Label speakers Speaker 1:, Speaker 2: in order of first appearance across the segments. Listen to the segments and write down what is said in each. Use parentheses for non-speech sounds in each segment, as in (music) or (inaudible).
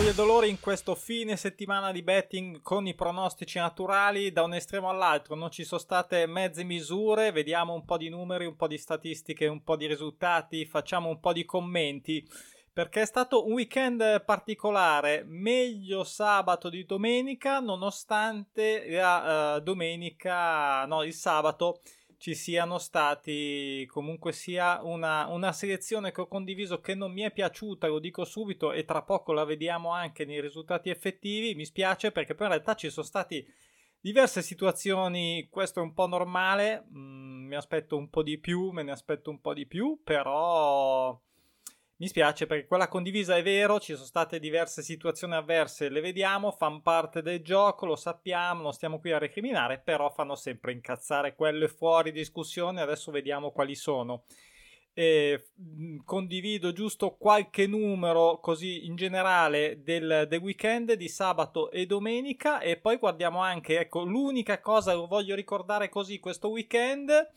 Speaker 1: Gioia e dolore in questo fine settimana di betting con i pronostici naturali da un estremo all'altro. Non ci sono state mezze misure, vediamo un po' di numeri, un po' di statistiche, un po' di risultati, facciamo un po' di commenti perché è stato un weekend particolare, meglio sabato di domenica, nonostante la uh, domenica, no, il sabato ci siano stati comunque sia una, una, selezione che ho condiviso che non mi è piaciuta, lo dico subito e tra poco la vediamo anche nei risultati effettivi, mi spiace perché poi in realtà ci sono stati diverse situazioni, questo è un po' normale, mm, mi aspetto un po' di più, me ne aspetto un po' di più, però mi spiace perché quella condivisa è vero, ci sono state diverse situazioni avverse, le vediamo, fanno parte del gioco, lo sappiamo, non stiamo qui a recriminare, però fanno sempre incazzare quelle fuori discussione, adesso vediamo quali sono. E, mm, condivido giusto qualche numero così in generale del, del, weekend di sabato e domenica e poi guardiamo anche, ecco, l'unica cosa che voglio ricordare così questo weekend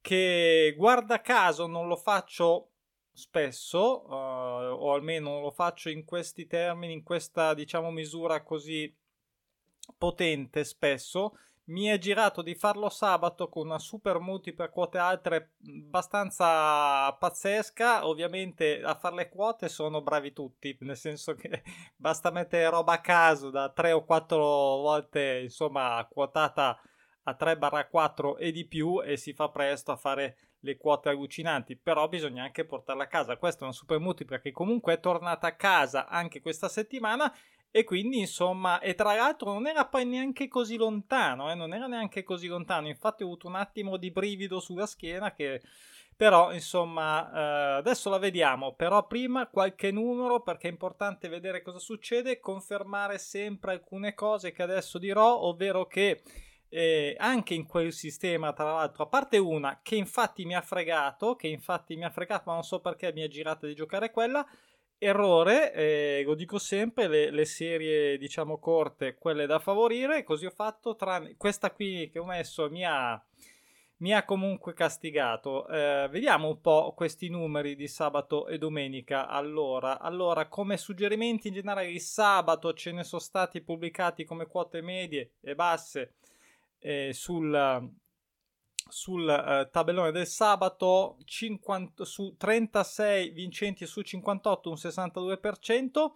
Speaker 1: che guarda caso non lo faccio spesso, uh, o almeno lo faccio in questi termini, in questa diciamo misura così potente spesso. Mi è girato di farlo sabato con una super multipla quote altre abbastanza pazzesca. Ovviamente a fare le quote sono bravi tutti, nel senso che (laughs) basta mettere roba a caso da 3 o 4 volte, insomma, quotata a 3-4 e di più e si fa presto a fare le quote allucinanti, però bisogna anche portarla a casa. Questa è una super multipla che comunque è tornata a casa anche questa settimana e quindi insomma, e tra l'altro non era poi neanche così lontano, eh, non era neanche così lontano, infatti ho avuto un attimo di brivido sulla schiena che però insomma eh, adesso la vediamo però prima qualche numero perché è importante vedere cosa succede confermare sempre alcune cose che adesso dirò ovvero che eh, anche in quel sistema, tra l'altro, a parte una che infatti mi ha fregato, che infatti mi ha fregato, ma non so perché mi ha girato di giocare quella. Errore, eh, lo dico sempre, le, le, serie diciamo corte, quelle da favorire, così ho fatto, tranne questa qui che ho messo mi ha, mi ha comunque castigato. Eh, vediamo un po' questi numeri di sabato e domenica. Allora, allora, come suggerimenti in generale, il sabato ce ne sono stati pubblicati come quote medie e basse eh, sul, sul eh, tabellone del sabato 50, su 36 vincenti su 58 un 62%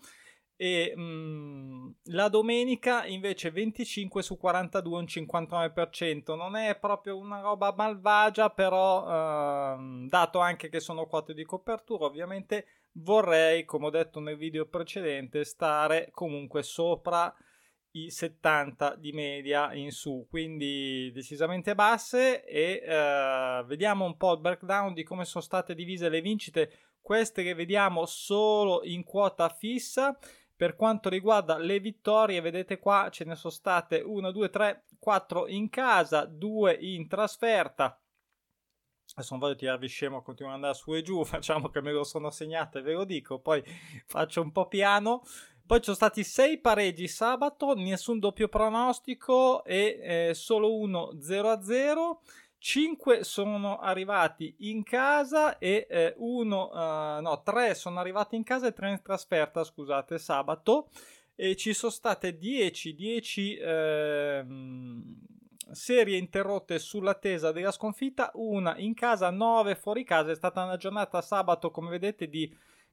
Speaker 1: e mh, mm, la domenica invece 25 su 42 un 59% non è proprio una roba malvagia però eh, dato anche che sono quote di copertura ovviamente vorrei come ho detto nel video precedente stare comunque sopra i 70 di media in su, quindi decisamente basse e eh, vediamo un po' il breakdown di come sono state divise le vincite, queste che vediamo solo in quota fissa. Per quanto riguarda le vittorie, vedete qua ce ne sono state 1, 2, 3, 4 in casa, 2 in trasferta. Adesso non voglio tirarvi scemo, continuo ad andare su e giù, (laughs) facciamo che me lo sono segnato e ve lo dico, poi faccio un po' piano. Poi ci sono stati sei pareggi sabato, nessun doppio pronostico e eh, solo uno 0-0. 5 sono arrivati in casa e eh, uh, no, 3 sono arrivati in casa e 3 in trasferta, scusate, sabato. E ci sono state 10, 10 eh, serie interrotte sull'attesa della sconfitta, una in casa, 9 fuori casa. È stata una giornata sabato, come vedete, di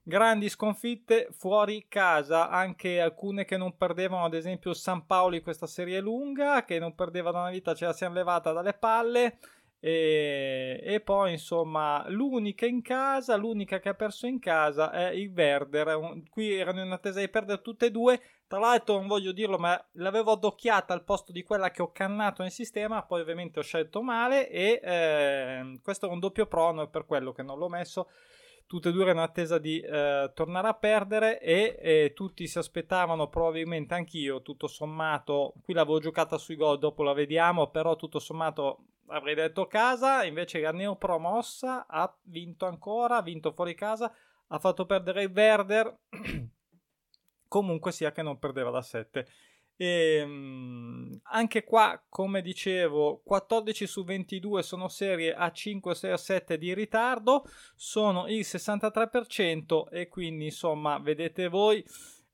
Speaker 1: grandi sconfitte fuori casa, anche alcune che non perdevano, ad esempio San Paolo in questa serie lunga, che non perdeva da una vita, ce la siamo levata dalle palle. E, e, poi insomma l'unica in casa, l'unica che ha perso in casa è il Werder. Qui erano in attesa di perdere tutte e due. Tra l'altro, non voglio dirlo, ma l'avevo addocchiata al posto di quella che ho cannato nel sistema. Poi, ovviamente, ho scelto male. E eh, questo è un doppio prono, per quello che non l'ho messo tutte e due erano in attesa di eh, tornare a perdere e, e, tutti si aspettavano, probabilmente anch'io, tutto sommato, qui l'avevo giocata sui gol, dopo la vediamo, però tutto sommato avrei detto casa, invece la neopromossa ha vinto ancora, ha vinto fuori casa, ha fatto perdere il Werder, (clears throat) comunque sia che non perdeva da 7. E, um, anche qua, come dicevo, 14 su 22 sono serie a 5, 6 o 7 di ritardo, sono il 63% e quindi insomma, vedete voi,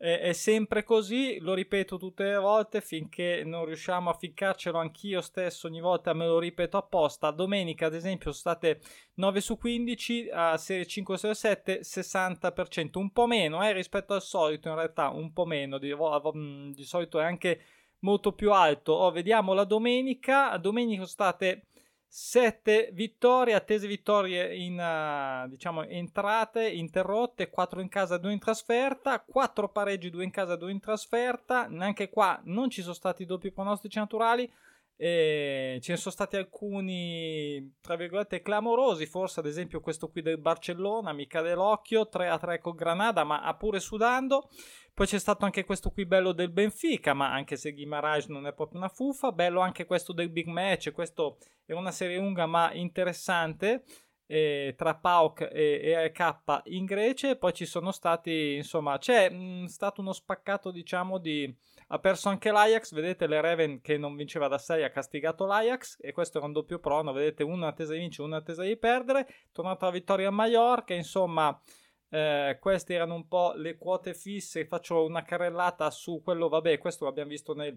Speaker 1: è sempre così, lo ripeto tutte le volte finché non riusciamo a ficcarcelo anch'io stesso, ogni volta me lo ripeto apposta. Domenica, ad esempio, sono state 9 su 15, a serie 5 su 7, 60%, un po' meno eh, rispetto al solito, in realtà un po' meno, di, di solito è anche molto più alto. Oh, vediamo la domenica, domenica sono state 7 vittorie, attese vittorie in uh, diciamo entrate interrotte, 4 in casa, 2 in trasferta, 4 pareggi, 2 in casa, 2 in trasferta. Neanche qua non ci sono stati doppi pronostici naturali. E ce ne sono stati alcuni, tra virgolette, clamorosi. Forse, ad esempio, questo qui del Barcellona mi cade l'occhio 3 a 3 con Granada, ma ha pure sudando. Poi c'è stato anche questo qui bello del Benfica, ma anche se Guimarães non è proprio una fuffa. Bello anche questo del Big Match. Questo è una serie lunga ma interessante. Eh, tra PAOK e, AEK in Grecia. Poi ci sono stati, insomma, c'è mh, stato uno spaccato, diciamo, di. Ha perso anche l'Ajax. Vedete, l'Ereven che non vinceva da 6 ha castigato l'Ajax. E questo era un doppio prono. Vedete, una attesa di vincere, una attesa di perdere. Tornata la vittoria a Mallorca. Insomma. Eh, queste erano un po' le quote fisse. Faccio una carrellata su quello, vabbè, questo l'abbiamo visto nel,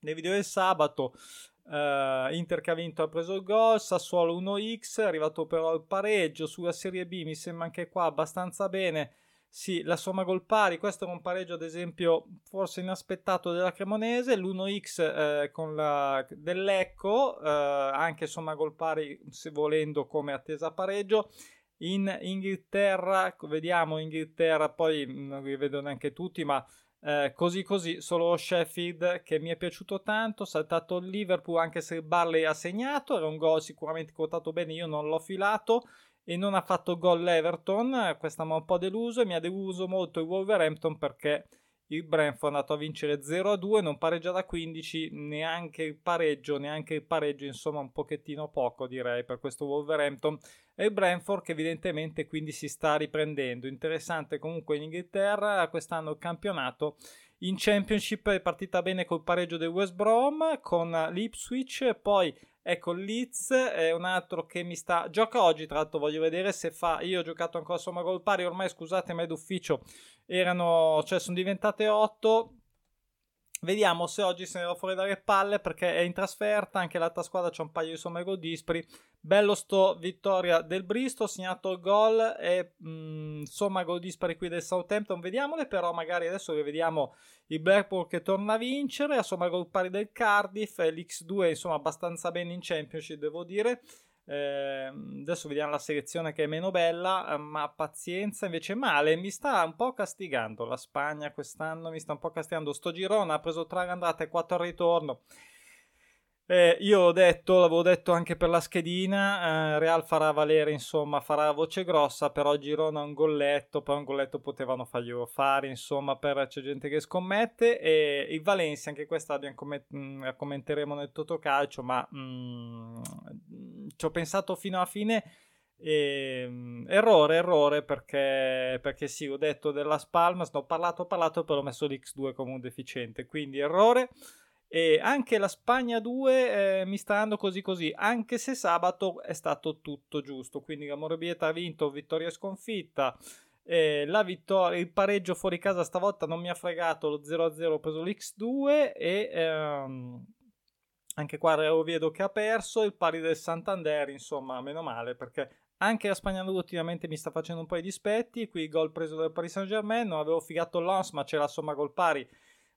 Speaker 1: nel video del sabato. Uh, Inter che ha vinto ha preso il gol, Sassuolo 1x, è arrivato però il pareggio sulla Serie B, mi sembra anche qua abbastanza bene. Sì, la somma gol pari, questo è un pareggio ad esempio forse inaspettato della Cremonese, l'1x eh, con la dell'Ecco, eh, anche somma gol pari se volendo come attesa pareggio in Inghilterra, vediamo Inghilterra, poi non li vedo neanche tutti, ma eh, così così, solo Sheffield che mi è piaciuto tanto, saltato il Liverpool anche se Barley ha segnato, era un gol sicuramente quotato bene, io non l'ho filato e non ha fatto gol l'Everton, questa mi ha un po' deluso e mi ha deluso molto il Wolverhampton perché il Brentford è andato a vincere 0-2, non pareggia da 15, neanche il pareggio, neanche il pareggio, insomma un pochettino poco direi per questo Wolverhampton e il Brentford che evidentemente quindi si sta riprendendo. Interessante comunque in Inghilterra, quest'anno il campionato in Championship è partita bene col pareggio del West Brom con l'Ipswich, poi Ecco, Leeds è un altro che mi sta. Gioca oggi, tra l'altro, voglio vedere se fa. Io ho giocato ancora somma gol pari. Ormai, scusate, ma è d'ufficio. Erano, cioè, sono diventate 8. Vediamo se oggi se ne va fuori dalle palle perché è in trasferta. Anche l'altra squadra c'è un paio di somme gol dispari. Bello sto vittoria del Bristol. Segnato il gol e mh, mm, somma gol dispari qui del Southampton. Vediamole, però, magari adesso che vediamo il Blackpool che torna a vincere. A somma gol pari del Cardiff. L'X2, insomma, abbastanza bene in Championship, devo dire. Eh, adesso vediamo la selezione che è meno bella, eh, ma pazienza invece male. Mi sta un po' castigando la Spagna quest'anno, mi sta un po' castigando. Sto girone ha preso 3 andate e 4 al ritorno. Eh, io ho detto, l'avevo detto anche per la schedina, eh, Real farà valere, insomma, farà voce grossa, però Girona un golletto, poi un golletto potevano farglielo fare, insomma, per, c'è gente che scommette, e il Valencia, anche questa comment- mh, mm, commenteremo nel Totocalcio, ma mh, mm, ci ho pensato fino alla fine, e, mh, errore, errore, perché, perché sì, ho detto della Spalmas, ho parlato, ho parlato, però ho messo l'X2 come un deficiente, quindi errore. E anche la Spagna 2 eh, mi sta dando così così, anche se sabato è stato tutto giusto. Quindi la Morbieta ha vinto, vittoria sconfitta. Eh, la vittoria, il pareggio fuori casa stavolta non mi ha fregato, lo 0-0 ho preso l'X2 e ehm, anche qua Oviedo che ha perso, il pari del Santander, insomma, meno male perché anche la Spagna 2 ultimamente mi sta facendo un po' di dispetti, qui gol preso dal Paris Saint Germain, non avevo figato il Lens ma c'è la somma gol pari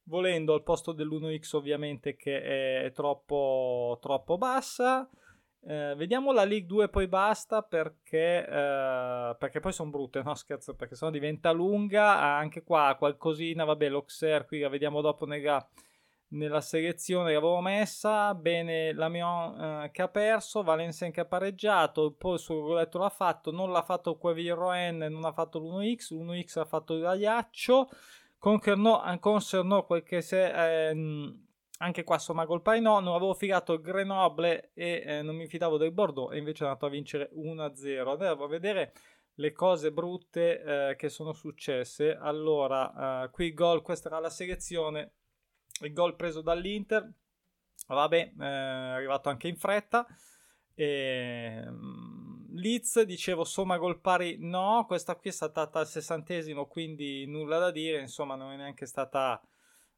Speaker 1: volendo al posto dell'1x ovviamente che è troppo, troppo bassa. Eh, vediamo la League 2 poi basta perché, eh, perché poi sono brutte, no scherzo, perché sennò diventa lunga. Anche qua qualcosina, vabbè, l'Auxerre qui la vediamo dopo nella, nella selezione che avevo messa. Bene, Lamion eh, che ha perso, Valencien che ha pareggiato, poi suo goletto l'ha fatto, non l'ha fatto Quevilroen, non ha fatto l'1x, l'1x ha fatto il Ragliaccio. Concernò, concernò quel che se, ehm, anche qua insomma col no, non avevo figato Grenoble e eh, non mi fidavo del Bordeaux e invece è andato a vincere 1-0. Andiamo a vedere le cose brutte eh, che sono successe. Allora, eh, qui gol, questa era la selezione, il gol preso dall'Inter, vabbè, eh, è arrivato anche in fretta. E, ehm, Leeds, dicevo somma gol pari no, questa qui è saltata al sessantesimo, quindi nulla da dire, insomma non è neanche stata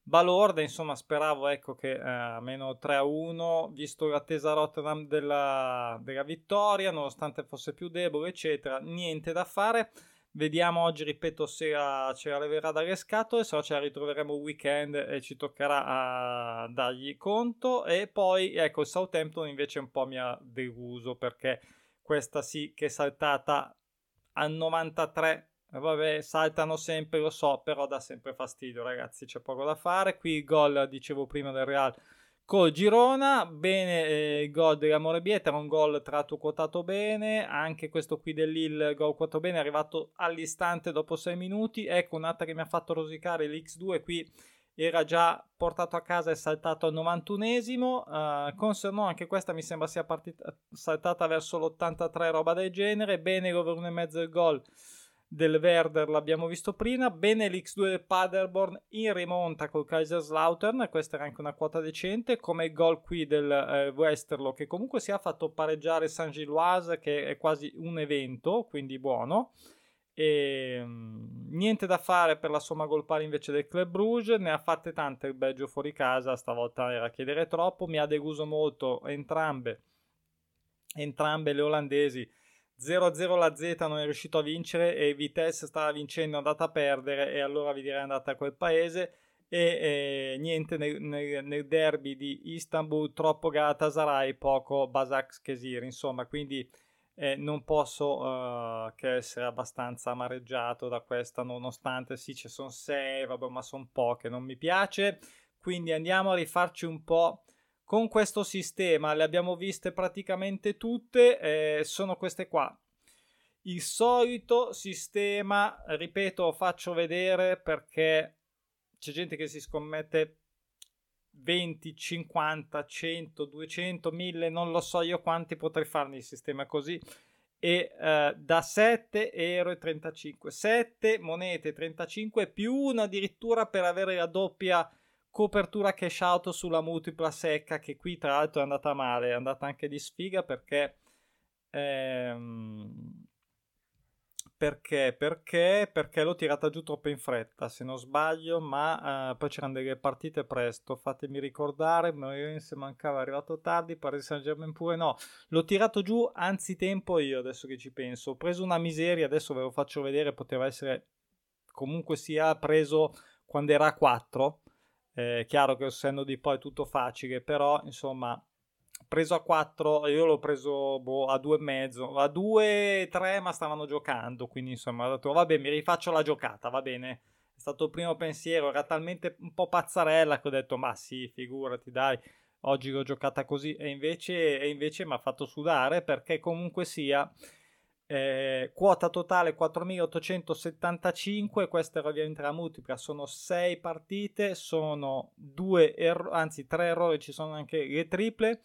Speaker 1: balorda, insomma speravo ecco che eh, meno 3 a 1, visto l'attesa Rotterdam della, della vittoria, nonostante fosse più debole, eccetera, niente da fare. Vediamo oggi, ripeto, se ce la leverà dalle scatole, se no ce la ritroveremo il weekend e ci toccherà a dargli conto. E poi, ecco, il Southampton invece un po' mi ha deluso perché questa sì che è saltata al 93. Vabbè, saltano sempre, lo so, però dà sempre fastidio, ragazzi, c'è poco da fare. Qui il gol, dicevo prima, del Real col Girona, bene eh, il gol dell'Amore Bieta, un gol tratto quotato bene, anche questo qui dell'Ill gol quotato bene, è arrivato all'istante dopo 6 minuti, ecco un'altra che mi ha fatto rosicare l'X2 qui era già portato a casa e saltato al 91esimo, uh, eh, Conserno anche questa mi sembra sia partita, saltata verso l'83 roba del genere, bene l'over 1,5 il gol del Werder l'abbiamo visto prima, bene l'X2 del Paderborn in rimonta col Kaiserslautern, questa era anche una quota decente, come il gol qui del eh, Westerlo che comunque si è fatto pareggiare San Gilloise che è quasi un evento, quindi buono. E, um, niente da fare per la somma gol pari invece del Club Bruges, ne ha fatte tante il Belgio fuori casa, stavolta era chiedere troppo, mi ha deluso molto entrambe, entrambe le olandesi. 0-0 la Z non è riuscito a vincere e Vitesse stava vincendo, è andata a perdere e allora vi direi andata a quel paese. E eh, niente nel, nel, nel, derby di Istanbul troppo Galatasaray, poco Basak Kesir, insomma quindi eh, non posso uh, che essere abbastanza amareggiato da questa nonostante sì ci sono 6, vabbè ma sono poche, non mi piace quindi andiamo a rifarci un po' con questo sistema, le abbiamo viste praticamente tutte, eh, sono queste qua. Il solito sistema, ripeto, faccio vedere perché c'è gente che si scommette 20, 50, 100, 200, 1000, non lo so io quanti potrei farne il sistema così. E eh, da 7 euro e 35, 7 monete 35 più una addirittura per avere la doppia copertura cash out sulla multipla secca che qui tra l'altro è andata male, è andata anche di sfiga perché ehm, perché? Perché? Perché l'ho tirata giù troppo in fretta se non sbaglio ma eh, poi c'erano delle partite presto fatemi ricordare se mancava è arrivato tardi Paris Saint Germain pure no. L'ho tirato giù anzitempo io adesso che ci penso. Ho preso una miseria adesso ve lo faccio vedere poteva essere comunque sia preso quando era a 4 eh, chiaro che essendo di poi tutto facile, però insomma, preso a 4, io l'ho preso boh, a 2,5, a 2-3, ma stavano giocando, quindi insomma ho detto vabbè mi rifaccio la giocata, va bene. È stato il primo pensiero, era talmente un po' pazzarella che ho detto ma sì, figurati dai, oggi l'ho giocata così e invece, e invece mi ha fatto sudare perché comunque sia eh, quota totale 4875, questa era ovviamente la multipla, sono 6 partite, sono 2 errori, anzi 3 errori, ci sono anche le triple.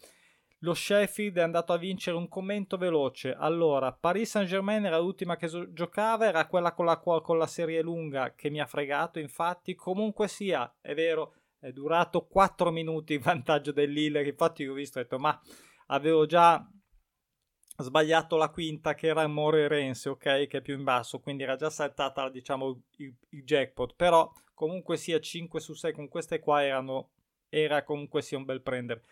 Speaker 1: Lo Sheffield è andato a vincere un commento veloce. Allora, Paris Saint-Germain era l'ultima che so- giocava, era quella con la, con la serie lunga che mi ha fregato, infatti. Comunque sia, è vero, è durato 4 minuti il vantaggio del Lille, infatti ho visto e ho detto, ma avevo già sbagliato la quinta che era More Rense, ok, che è più in basso, quindi era già saltata diciamo il, il jackpot, però comunque sia 5 su 6 con queste qua erano, era comunque sia un bel prendere.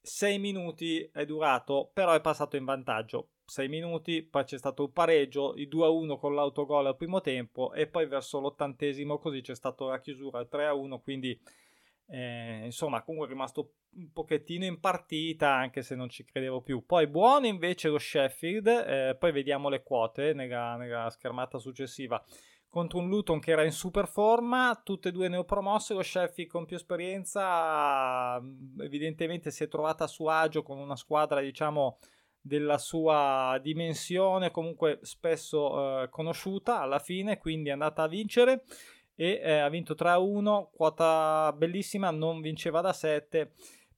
Speaker 1: 6 minuti è durato, però è passato in vantaggio. 6 minuti, poi c'è stato il pareggio, il 2-1 con l'autogol al primo tempo e poi verso l'ottantesimo così c'è stata la chiusura al 3-1, quindi eh, insomma, comunque è rimasto un pochettino in partita, anche se non ci credevo più. Poi buono invece lo Sheffield, eh, poi vediamo le quote nella, nella, schermata successiva. Contro un Luton che era in super forma, tutte e due neopromosse. Lo Sheffield con più esperienza, evidentemente si è trovata a suo agio con una squadra, diciamo, della sua dimensione, comunque spesso eh, conosciuta alla fine, quindi è andata a vincere e eh, ha vinto 3-1, quota bellissima, non vinceva da 7.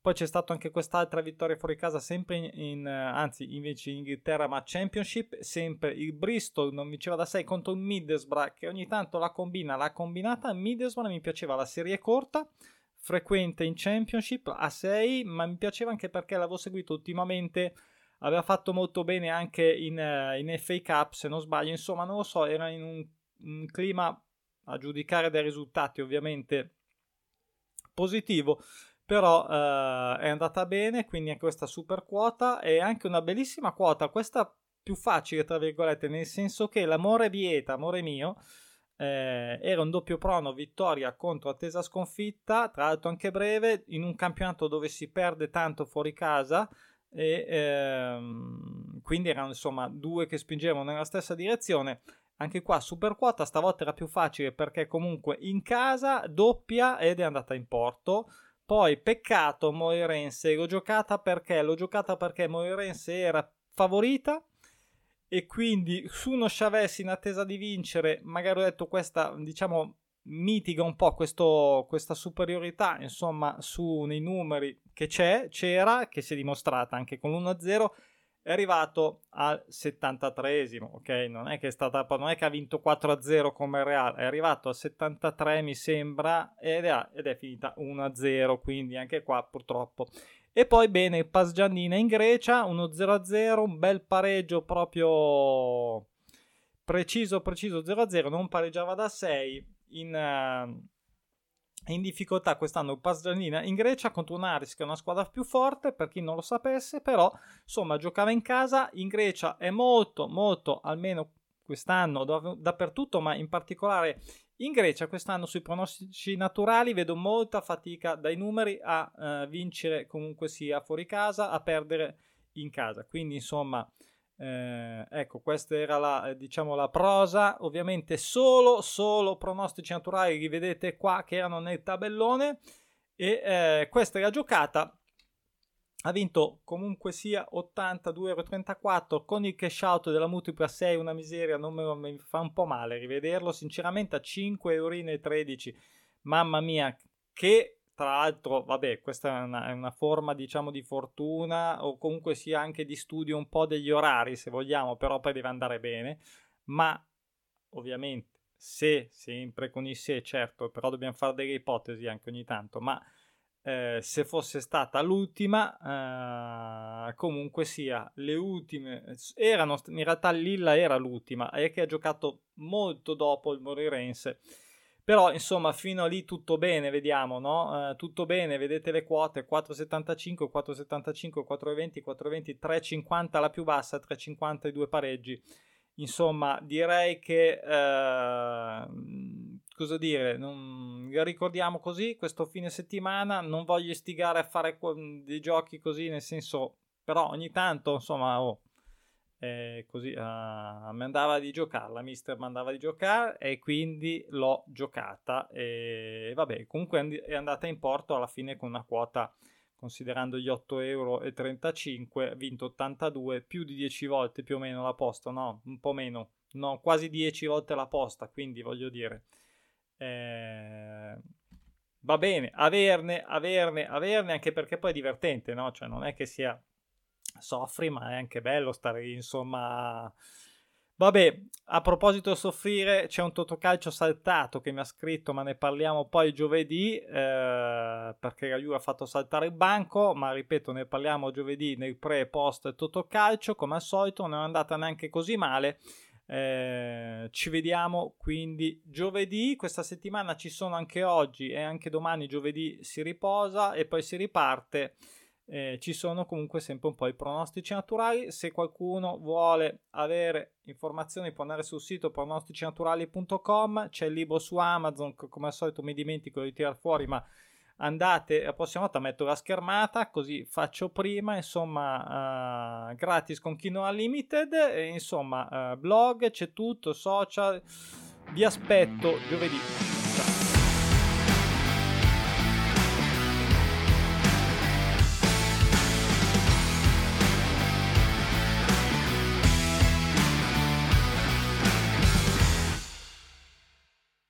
Speaker 1: Poi c'è stata anche quest'altra vittoria fuori casa, sempre in, in anzi invece in Inghilterra, ma Championship, sempre il Bristol non vinceva da 6 contro il Middlesbrough che ogni tanto la combina, l'ha combinata, Middlesbrough mi piaceva la serie corta, frequente in Championship a 6, ma mi piaceva anche perché l'avevo seguito ultimamente. Aveva fatto molto bene anche in, uh, in FA Cup, se non sbaglio, insomma, non lo so, era in un, un clima a giudicare dai risultati ovviamente positivo, però uh, è andata bene, quindi anche questa super quota e anche una bellissima quota, questa più facile tra virgolette, nel senso che l'amore vieta, amore mio, eh, era un doppio prono vittoria contro attesa sconfitta, tra l'altro anche breve, in un campionato dove si perde tanto fuori casa e ehm, quindi erano insomma due che spingevano nella stessa direzione. Anche qua super quota, stavolta era più facile perché comunque in casa doppia ed è andata in porto. Poi peccato Moirense, l'ho giocata perché? L'ho giocata perché Moirense era favorita e quindi su uno Chavez in attesa di vincere, magari ho detto questa, diciamo, mitiga un po' questo, questa superiorità, insomma, su nei numeri che c'è, c'era, che si è dimostrata anche con l'1-0, è arrivato al 73esimo, ok? Non è che è stata, non è che ha vinto 4-0 come Real, è arrivato al 73 mi sembra ed è, ed è finita 1-0, quindi anche qua purtroppo e poi bene, Pas Giannina in Grecia, uno 0-0, un bel pareggio proprio preciso, preciso 0-0, non pareggiava da 6 in, uh, in difficoltà quest'anno Pas Giannina in Grecia contro un Aris che è una squadra più forte, per chi non lo sapesse, però insomma giocava in casa, in Grecia è molto, molto, almeno quest'anno dappertutto, ma in particolare in Grecia quest'anno sui pronostici naturali vedo molta fatica dai numeri a uh, vincere comunque sia fuori casa, a perdere in casa. Quindi insomma, eh, ecco, questa era la, eh, diciamo, la prosa. Ovviamente solo, solo pronostici naturali li vedete qua che erano nel tabellone. E eh, questa è la giocata ha vinto comunque sia 82,34€ con il cash out della multipla 6 una miseria non me, mi fa un po' male rivederlo sinceramente a 5,13€ mamma mia che tra l'altro vabbè questa è una, è una, forma diciamo di fortuna o comunque sia anche di studio un po' degli orari se vogliamo però poi deve andare bene ma ovviamente se sempre con i se certo però dobbiamo fare delle ipotesi anche ogni tanto ma eh, se fosse stata l'ultima, eh, comunque sia, le ultime erano, in realtà Lilla era l'ultima e che ha giocato molto dopo il Morirense. Però insomma fino a lì tutto bene, vediamo, no? Eh, tutto bene, vedete le quote 4,75, 4,75, 4,20, 4,20, 3,50 la più bassa, 3,50 i due pareggi. Insomma, direi che eh, cosa dire, non, ricordiamo così questo fine settimana, non voglio istigare a fare dei giochi così, nel senso, però ogni tanto, insomma, oh, eh, così uh, andava di giocarla, mister mandava di giocare e quindi l'ho giocata e vabbè, comunque è andata in porto alla fine con una quota considerando gli 8,35 euro, vinto 82, più di 10 volte più o meno la posta, no, un po' meno, no, quasi 10 volte la posta, quindi voglio dire eh, va bene averne, averne, averne, anche perché poi è divertente, no? Cioè non è che sia soffri, ma è anche bello stare insomma... Vabbè, a proposito di soffrire, c'è un totocalcio saltato che mi ha scritto, ma ne parliamo poi giovedì, eh, perché la Juve ha fatto saltare il banco, ma ripeto, ne parliamo giovedì nel pre e post totocalcio, come al solito, non è andata neanche così male. Eh, ci vediamo quindi giovedì. Questa settimana ci sono anche oggi e anche domani. Giovedì si riposa e poi si riparte. Eh, ci sono comunque sempre un po' i pronostici naturali. Se qualcuno vuole avere informazioni, può andare sul sito pronosticinaturali.com. C'è il libro su Amazon. Come al solito, mi dimentico di tirar fuori, ma andate la prossima volta metto la schermata così faccio prima insomma uh, gratis con Kino Unlimited e, insomma uh, blog c'è tutto social vi aspetto giovedì